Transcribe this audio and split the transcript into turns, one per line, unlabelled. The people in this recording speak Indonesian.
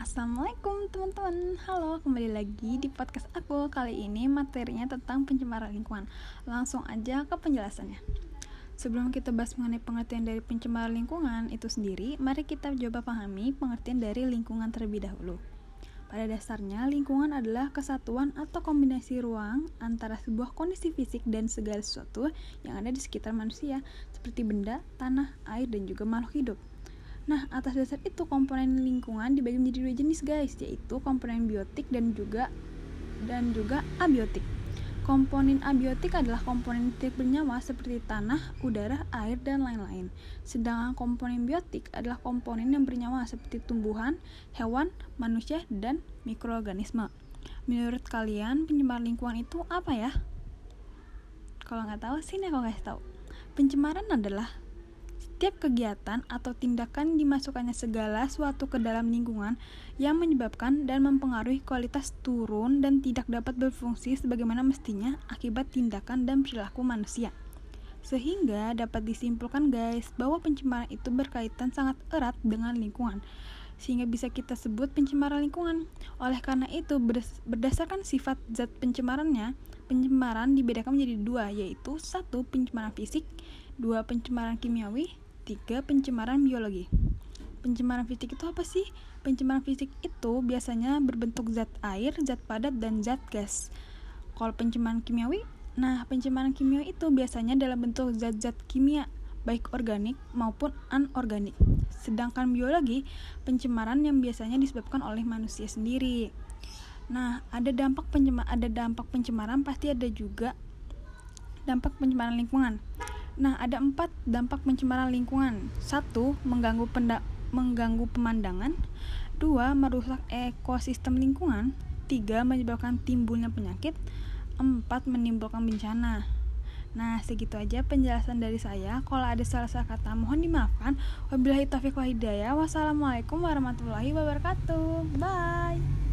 Assalamualaikum teman-teman. Halo, kembali lagi di podcast aku. Kali ini materinya tentang pencemaran lingkungan. Langsung aja ke penjelasannya. Sebelum kita bahas mengenai pengertian dari pencemaran lingkungan itu sendiri Mari kita coba pahami pengertian dari lingkungan terlebih dahulu. Pada dasarnya, lingkungan adalah kesatuan atau kombinasi ruang antara sebuah kondisi fisik dan segala sesuatu yang ada di sekitar manusia, seperti benda, tanah, air, dan juga makhluk hidup. Nah, atas dasar itu komponen lingkungan dibagi menjadi dua jenis guys, yaitu komponen biotik dan juga dan juga abiotik. Komponen abiotik adalah komponen tidak bernyawa seperti tanah, udara, air, dan lain-lain. Sedangkan komponen biotik adalah komponen yang bernyawa seperti tumbuhan, hewan, manusia, dan mikroorganisme. Menurut kalian, pencemaran lingkungan itu apa ya? Kalau nggak tahu, sini aku kasih tahu. Pencemaran adalah setiap kegiatan atau tindakan dimasukkannya segala suatu ke dalam lingkungan yang menyebabkan dan mempengaruhi kualitas turun dan tidak dapat berfungsi sebagaimana mestinya akibat tindakan dan perilaku manusia. Sehingga dapat disimpulkan guys bahwa pencemaran itu berkaitan sangat erat dengan lingkungan sehingga bisa kita sebut pencemaran lingkungan. Oleh karena itu, berdasarkan sifat zat pencemarannya, pencemaran dibedakan menjadi dua, yaitu satu pencemaran fisik, dua pencemaran kimiawi, Tiga, pencemaran biologi. Pencemaran fisik itu apa sih? Pencemaran fisik itu biasanya berbentuk zat air, zat padat, dan zat gas. Kalau pencemaran kimiawi, nah pencemaran kimiawi itu biasanya dalam bentuk zat-zat kimia, baik organik maupun anorganik. Sedangkan biologi, pencemaran yang biasanya disebabkan oleh manusia sendiri. Nah, ada dampak pencemaran, ada dampak pencemaran pasti ada juga dampak pencemaran lingkungan. Nah, ada empat dampak pencemaran lingkungan. Satu, mengganggu penda mengganggu pemandangan. Dua, merusak ekosistem lingkungan. Tiga, menyebabkan timbulnya penyakit. Empat, menimbulkan bencana. Nah, segitu aja penjelasan dari saya. Kalau ada salah-salah kata, mohon dimaafkan. Wabillahi taufiq wa hidayah. Wassalamualaikum warahmatullahi wabarakatuh. Bye.